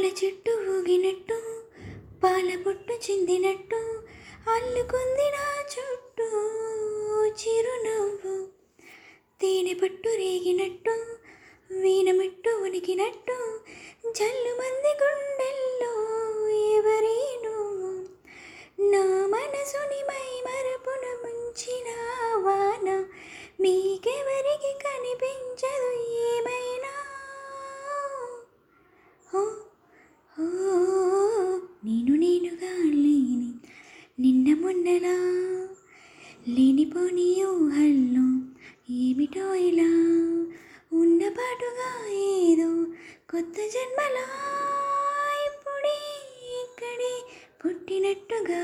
పూల చెట్టు ఊగినట్టు పాల పొట్టు చిందినట్టు అల్లుకుంది నా చుట్టూ చిరునవ్వు. తేనె పట్టు రేగినట్టు వీణమిట్టు ఉనికినట్టు జల్లు మంది గుండెల్లో ఎవరే నువ్వు? నా మనసుని మై నేను నేనుగా లేని నిన్న మొన్నలా లేనిపోని ఊహల్లో ఏమిటో ఇలా ఉన్నపాటుగా ఏదో కొత్త జన్మలా ఇప్పుడే ఇక్కడే పుట్టినట్టుగా